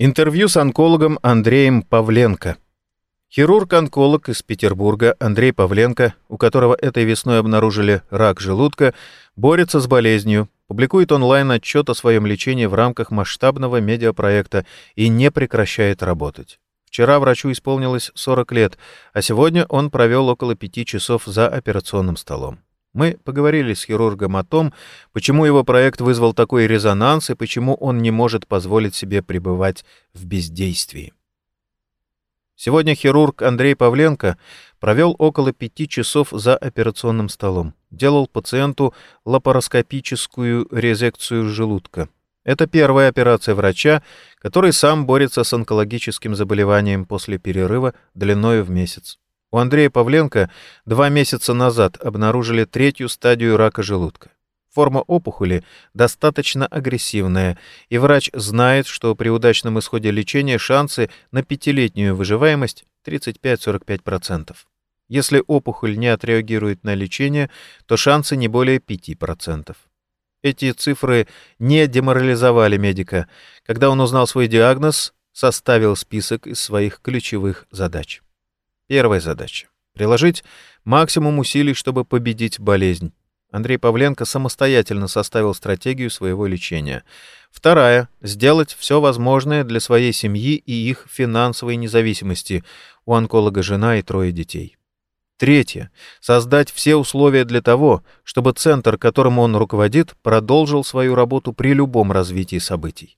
Интервью с онкологом Андреем Павленко. Хирург-онколог из Петербурга Андрей Павленко, у которого этой весной обнаружили рак желудка, борется с болезнью, публикует онлайн-отчет о своем лечении в рамках масштабного медиапроекта и не прекращает работать. Вчера врачу исполнилось 40 лет, а сегодня он провел около пяти часов за операционным столом. Мы поговорили с хирургом о том, почему его проект вызвал такой резонанс и почему он не может позволить себе пребывать в бездействии. Сегодня хирург Андрей Павленко провел около пяти часов за операционным столом. Делал пациенту лапароскопическую резекцию желудка. Это первая операция врача, который сам борется с онкологическим заболеванием после перерыва длиной в месяц. У Андрея Павленко два месяца назад обнаружили третью стадию рака желудка. Форма опухоли достаточно агрессивная, и врач знает, что при удачном исходе лечения шансы на пятилетнюю выживаемость 35-45%. Если опухоль не отреагирует на лечение, то шансы не более 5%. Эти цифры не деморализовали медика. Когда он узнал свой диагноз, составил список из своих ключевых задач. Первая задача — приложить максимум усилий, чтобы победить болезнь. Андрей Павленко самостоятельно составил стратегию своего лечения. Вторая — сделать все возможное для своей семьи и их финансовой независимости. У онколога жена и трое детей. Третье — создать все условия для того, чтобы центр, которым он руководит, продолжил свою работу при любом развитии событий.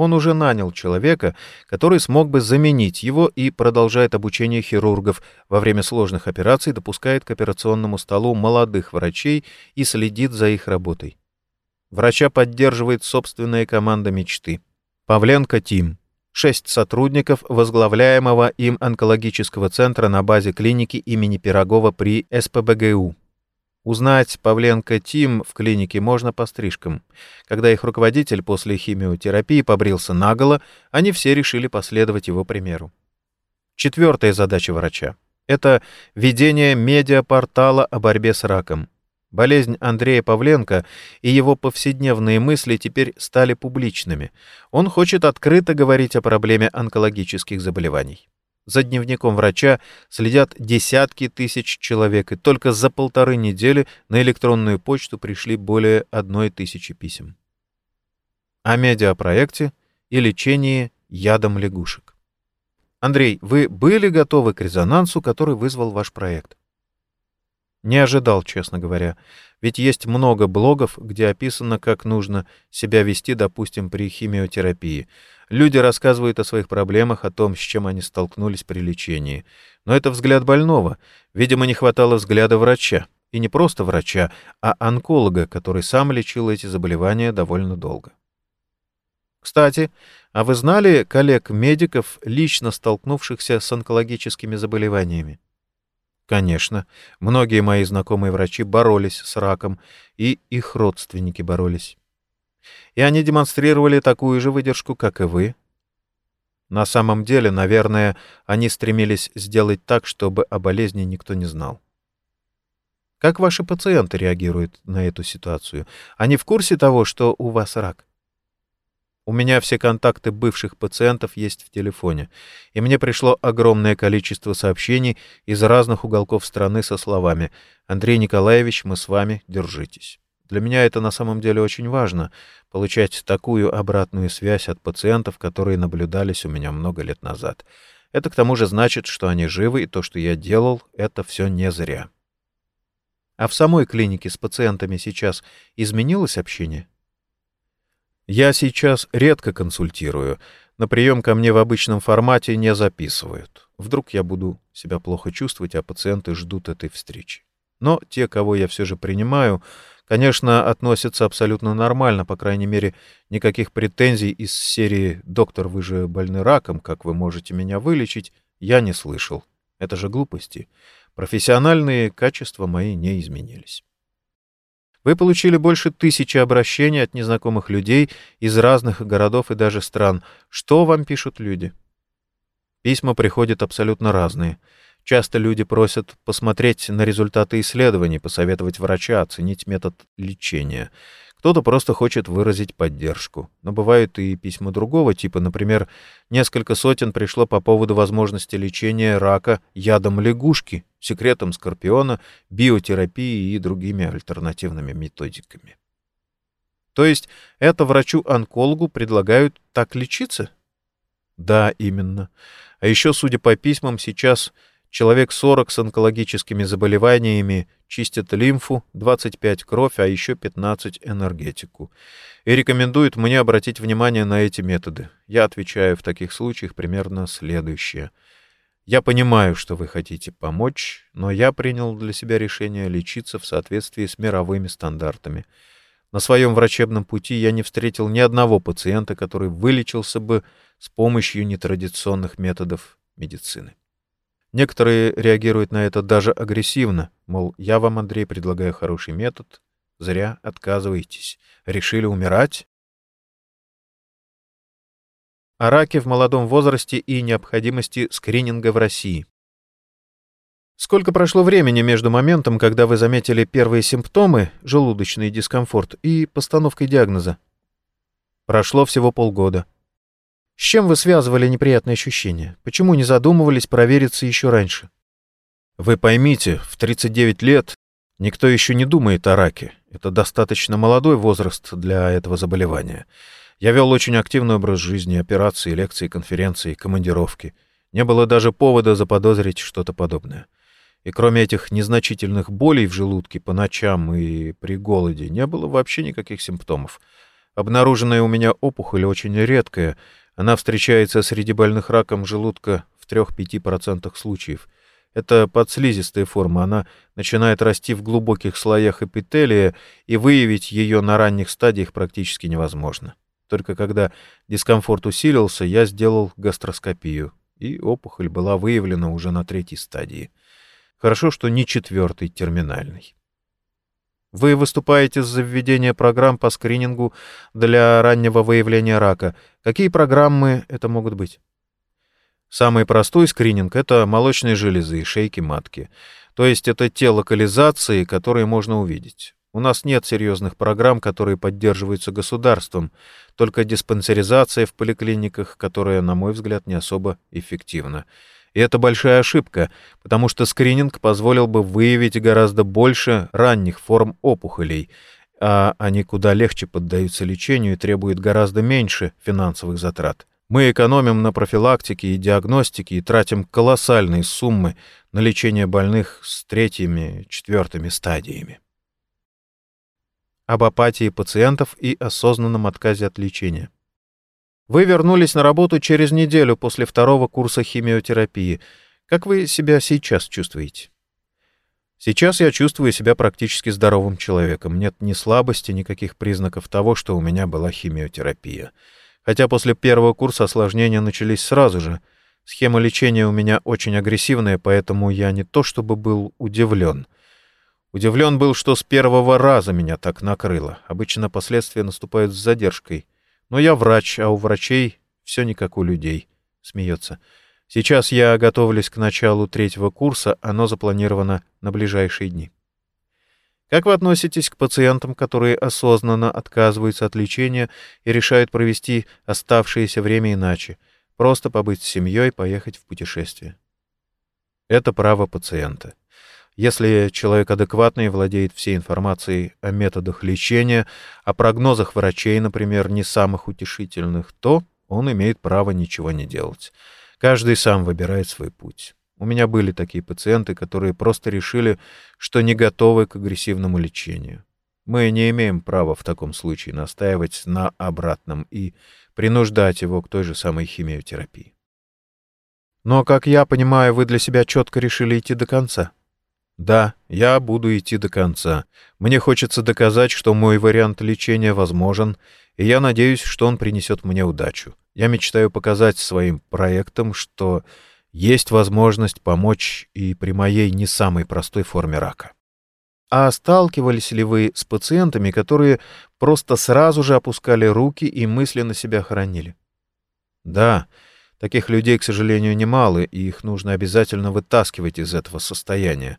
Он уже нанял человека, который смог бы заменить его и продолжает обучение хирургов. Во время сложных операций допускает к операционному столу молодых врачей и следит за их работой. Врача поддерживает собственная команда мечты. Павленко Тим. Шесть сотрудников возглавляемого им онкологического центра на базе клиники имени Пирогова при СПБГУ. Узнать Павленко Тим в клинике можно по стрижкам. Когда их руководитель после химиотерапии побрился наголо, они все решили последовать его примеру. Четвертая задача врача — это ведение медиапортала о борьбе с раком. Болезнь Андрея Павленко и его повседневные мысли теперь стали публичными. Он хочет открыто говорить о проблеме онкологических заболеваний. За дневником врача следят десятки тысяч человек, и только за полторы недели на электронную почту пришли более одной тысячи писем. О медиапроекте и лечении ядом лягушек. Андрей, вы были готовы к резонансу, который вызвал ваш проект? Не ожидал, честно говоря. Ведь есть много блогов, где описано, как нужно себя вести, допустим, при химиотерапии. Люди рассказывают о своих проблемах, о том, с чем они столкнулись при лечении. Но это взгляд больного. Видимо, не хватало взгляда врача. И не просто врача, а онколога, который сам лечил эти заболевания довольно долго. Кстати, а вы знали коллег-медиков, лично столкнувшихся с онкологическими заболеваниями? Конечно, многие мои знакомые врачи боролись с раком, и их родственники боролись. И они демонстрировали такую же выдержку, как и вы. На самом деле, наверное, они стремились сделать так, чтобы о болезни никто не знал. Как ваши пациенты реагируют на эту ситуацию? Они в курсе того, что у вас рак? У меня все контакты бывших пациентов есть в телефоне, и мне пришло огромное количество сообщений из разных уголков страны со словами «Андрей Николаевич, мы с вами, держитесь». Для меня это на самом деле очень важно — получать такую обратную связь от пациентов, которые наблюдались у меня много лет назад. Это к тому же значит, что они живы, и то, что я делал, это все не зря. А в самой клинике с пациентами сейчас изменилось общение? Я сейчас редко консультирую. На прием ко мне в обычном формате не записывают. Вдруг я буду себя плохо чувствовать, а пациенты ждут этой встречи. Но те, кого я все же принимаю, конечно, относятся абсолютно нормально, по крайней мере, никаких претензий из серии «Доктор, вы же больны раком, как вы можете меня вылечить?» я не слышал. Это же глупости. Профессиональные качества мои не изменились. Вы получили больше тысячи обращений от незнакомых людей из разных городов и даже стран. Что вам пишут люди? Письма приходят абсолютно разные. Часто люди просят посмотреть на результаты исследований, посоветовать врача, оценить метод лечения. Кто-то просто хочет выразить поддержку. Но бывают и письма другого типа. Например, несколько сотен пришло по поводу возможности лечения рака ядом лягушки, секретом скорпиона, биотерапией и другими альтернативными методиками. То есть это врачу-онкологу предлагают так лечиться? Да, именно. А еще, судя по письмам, сейчас человек 40 с онкологическими заболеваниями чистят лимфу, 25 кровь, а еще 15 энергетику. И рекомендуют мне обратить внимание на эти методы. Я отвечаю в таких случаях примерно следующее. Я понимаю, что вы хотите помочь, но я принял для себя решение лечиться в соответствии с мировыми стандартами — на своем врачебном пути я не встретил ни одного пациента, который вылечился бы с помощью нетрадиционных методов медицины. Некоторые реагируют на это даже агрессивно, мол, я вам, Андрей, предлагаю хороший метод, зря отказываетесь. Решили умирать? О раке в молодом возрасте и необходимости скрининга в России. Сколько прошло времени между моментом, когда вы заметили первые симптомы, желудочный дискомфорт, и постановкой диагноза? Прошло всего полгода. С чем вы связывали неприятные ощущения? Почему не задумывались провериться еще раньше? Вы поймите, в 39 лет никто еще не думает о раке. Это достаточно молодой возраст для этого заболевания. Я вел очень активный образ жизни, операции, лекции, конференции, командировки. Не было даже повода заподозрить что-то подобное. И кроме этих незначительных болей в желудке по ночам и при голоде не было вообще никаких симптомов. Обнаруженная у меня опухоль очень редкая. Она встречается среди больных раком желудка в 3-5% случаев. Это подслизистая форма. Она начинает расти в глубоких слоях эпителия, и выявить ее на ранних стадиях практически невозможно. Только когда дискомфорт усилился, я сделал гастроскопию, и опухоль была выявлена уже на третьей стадии. Хорошо, что не четвертый терминальный. Вы выступаете за введение программ по скринингу для раннего выявления рака. Какие программы это могут быть? Самый простой скрининг — это молочные железы, шейки матки. То есть это те локализации, которые можно увидеть. У нас нет серьезных программ, которые поддерживаются государством, только диспансеризация в поликлиниках, которая, на мой взгляд, не особо эффективна. И это большая ошибка, потому что скрининг позволил бы выявить гораздо больше ранних форм опухолей, а они куда легче поддаются лечению и требуют гораздо меньше финансовых затрат. Мы экономим на профилактике и диагностике и тратим колоссальные суммы на лечение больных с третьими, четвертыми стадиями. Об апатии пациентов и осознанном отказе от лечения. Вы вернулись на работу через неделю после второго курса химиотерапии. Как вы себя сейчас чувствуете? Сейчас я чувствую себя практически здоровым человеком. Нет ни слабости, никаких признаков того, что у меня была химиотерапия. Хотя после первого курса осложнения начались сразу же. Схема лечения у меня очень агрессивная, поэтому я не то чтобы был удивлен. Удивлен был, что с первого раза меня так накрыло. Обычно последствия наступают с задержкой. Но я врач, а у врачей все не как у людей. Смеется. Сейчас я готовлюсь к началу третьего курса, оно запланировано на ближайшие дни. Как вы относитесь к пациентам, которые осознанно отказываются от лечения и решают провести оставшееся время иначе, просто побыть с семьей, поехать в путешествие? Это право пациента. Если человек адекватный владеет всей информацией о методах лечения, о прогнозах врачей, например, не самых утешительных, то он имеет право ничего не делать. Каждый сам выбирает свой путь. У меня были такие пациенты, которые просто решили, что не готовы к агрессивному лечению. Мы не имеем права в таком случае настаивать на обратном и принуждать его к той же самой химиотерапии. Но, как я понимаю, вы для себя четко решили идти до конца. Да, я буду идти до конца. Мне хочется доказать, что мой вариант лечения возможен, и я надеюсь, что он принесет мне удачу. Я мечтаю показать своим проектам, что есть возможность помочь и при моей не самой простой форме рака. А сталкивались ли вы с пациентами, которые просто сразу же опускали руки и мысленно себя хоронили? Да, таких людей, к сожалению, немало, и их нужно обязательно вытаскивать из этого состояния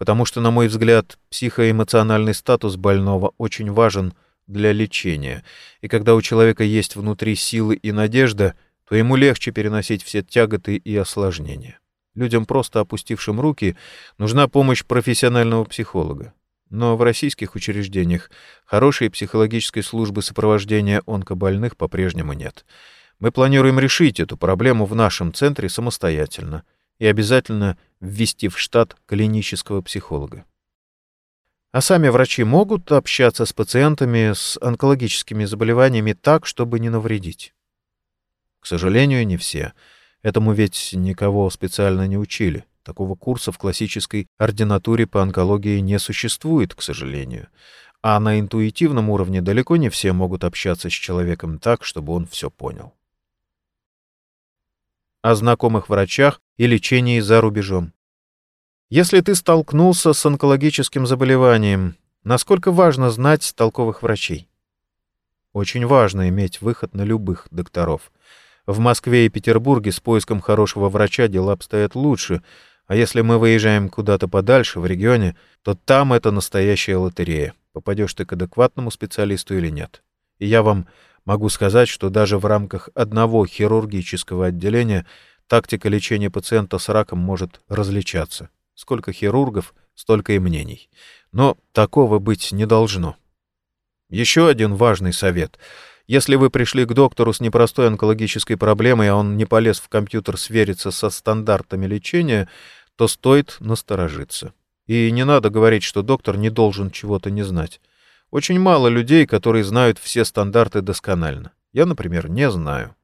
потому что, на мой взгляд, психоэмоциональный статус больного очень важен для лечения, и когда у человека есть внутри силы и надежда, то ему легче переносить все тяготы и осложнения. Людям, просто опустившим руки, нужна помощь профессионального психолога. Но в российских учреждениях хорошей психологической службы сопровождения онкобольных по-прежнему нет. Мы планируем решить эту проблему в нашем центре самостоятельно и обязательно ввести в штат клинического психолога. А сами врачи могут общаться с пациентами с онкологическими заболеваниями так, чтобы не навредить? К сожалению, не все. Этому ведь никого специально не учили. Такого курса в классической ординатуре по онкологии не существует, к сожалению. А на интуитивном уровне далеко не все могут общаться с человеком так, чтобы он все понял. О знакомых врачах и лечении за рубежом. Если ты столкнулся с онкологическим заболеванием, насколько важно знать толковых врачей? Очень важно иметь выход на любых докторов. В Москве и Петербурге с поиском хорошего врача дела обстоят лучше, а если мы выезжаем куда-то подальше, в регионе, то там это настоящая лотерея. Попадешь ты к адекватному специалисту или нет. И я вам могу сказать, что даже в рамках одного хирургического отделения тактика лечения пациента с раком может различаться. Сколько хирургов, столько и мнений. Но такого быть не должно. Еще один важный совет. Если вы пришли к доктору с непростой онкологической проблемой, а он не полез в компьютер свериться со стандартами лечения, то стоит насторожиться. И не надо говорить, что доктор не должен чего-то не знать. Очень мало людей, которые знают все стандарты досконально. Я, например, не знаю.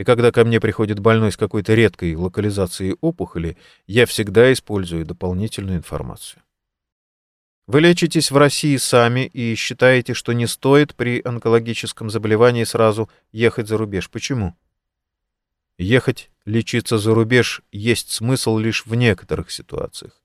И когда ко мне приходит больной с какой-то редкой локализацией опухоли, я всегда использую дополнительную информацию. Вы лечитесь в России сами и считаете, что не стоит при онкологическом заболевании сразу ехать за рубеж. Почему? Ехать лечиться за рубеж есть смысл лишь в некоторых ситуациях.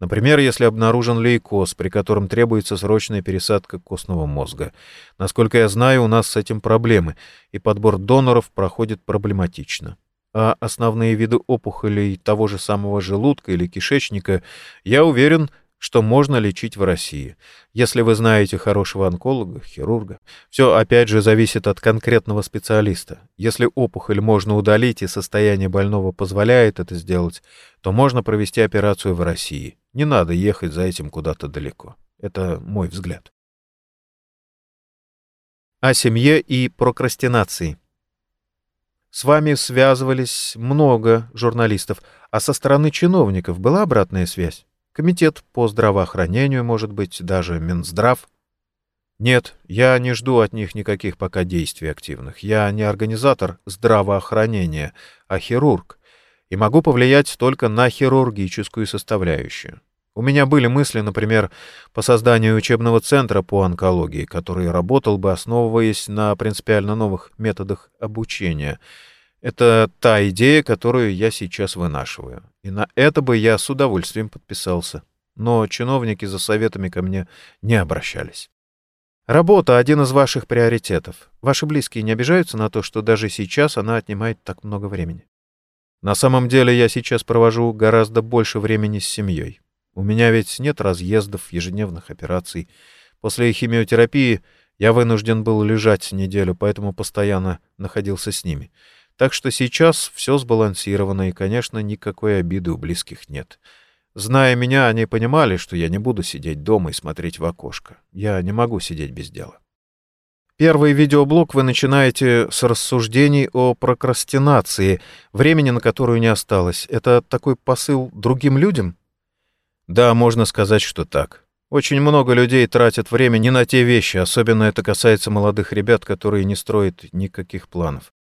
Например, если обнаружен лейкоз, при котором требуется срочная пересадка костного мозга. Насколько я знаю, у нас с этим проблемы, и подбор доноров проходит проблематично. А основные виды опухолей того же самого желудка или кишечника, я уверен, что можно лечить в России, если вы знаете хорошего онколога, хирурга. Все, опять же, зависит от конкретного специалиста. Если опухоль можно удалить и состояние больного позволяет это сделать, то можно провести операцию в России. Не надо ехать за этим куда-то далеко. Это мой взгляд. О семье и прокрастинации. С вами связывались много журналистов, а со стороны чиновников была обратная связь? Комитет по здравоохранению, может быть, даже Минздрав. Нет, я не жду от них никаких пока действий активных. Я не организатор здравоохранения, а хирург, и могу повлиять только на хирургическую составляющую. У меня были мысли, например, по созданию учебного центра по онкологии, который работал бы, основываясь на принципиально новых методах обучения — это та идея, которую я сейчас вынашиваю. И на это бы я с удовольствием подписался. Но чиновники за советами ко мне не обращались. Работа — один из ваших приоритетов. Ваши близкие не обижаются на то, что даже сейчас она отнимает так много времени? На самом деле я сейчас провожу гораздо больше времени с семьей. У меня ведь нет разъездов, ежедневных операций. После химиотерапии я вынужден был лежать неделю, поэтому постоянно находился с ними — так что сейчас все сбалансировано, и, конечно, никакой обиды у близких нет. Зная меня, они понимали, что я не буду сидеть дома и смотреть в окошко. Я не могу сидеть без дела. Первый видеоблог вы начинаете с рассуждений о прокрастинации, времени на которую не осталось. Это такой посыл другим людям? Да, можно сказать, что так. Очень много людей тратят время не на те вещи, особенно это касается молодых ребят, которые не строят никаких планов.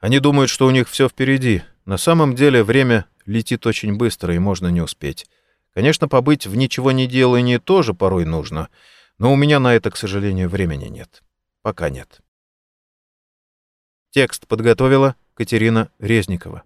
Они думают, что у них все впереди. На самом деле время летит очень быстро, и можно не успеть. Конечно, побыть в ничего не делании тоже порой нужно, но у меня на это, к сожалению, времени нет. Пока нет. Текст подготовила Катерина Резникова.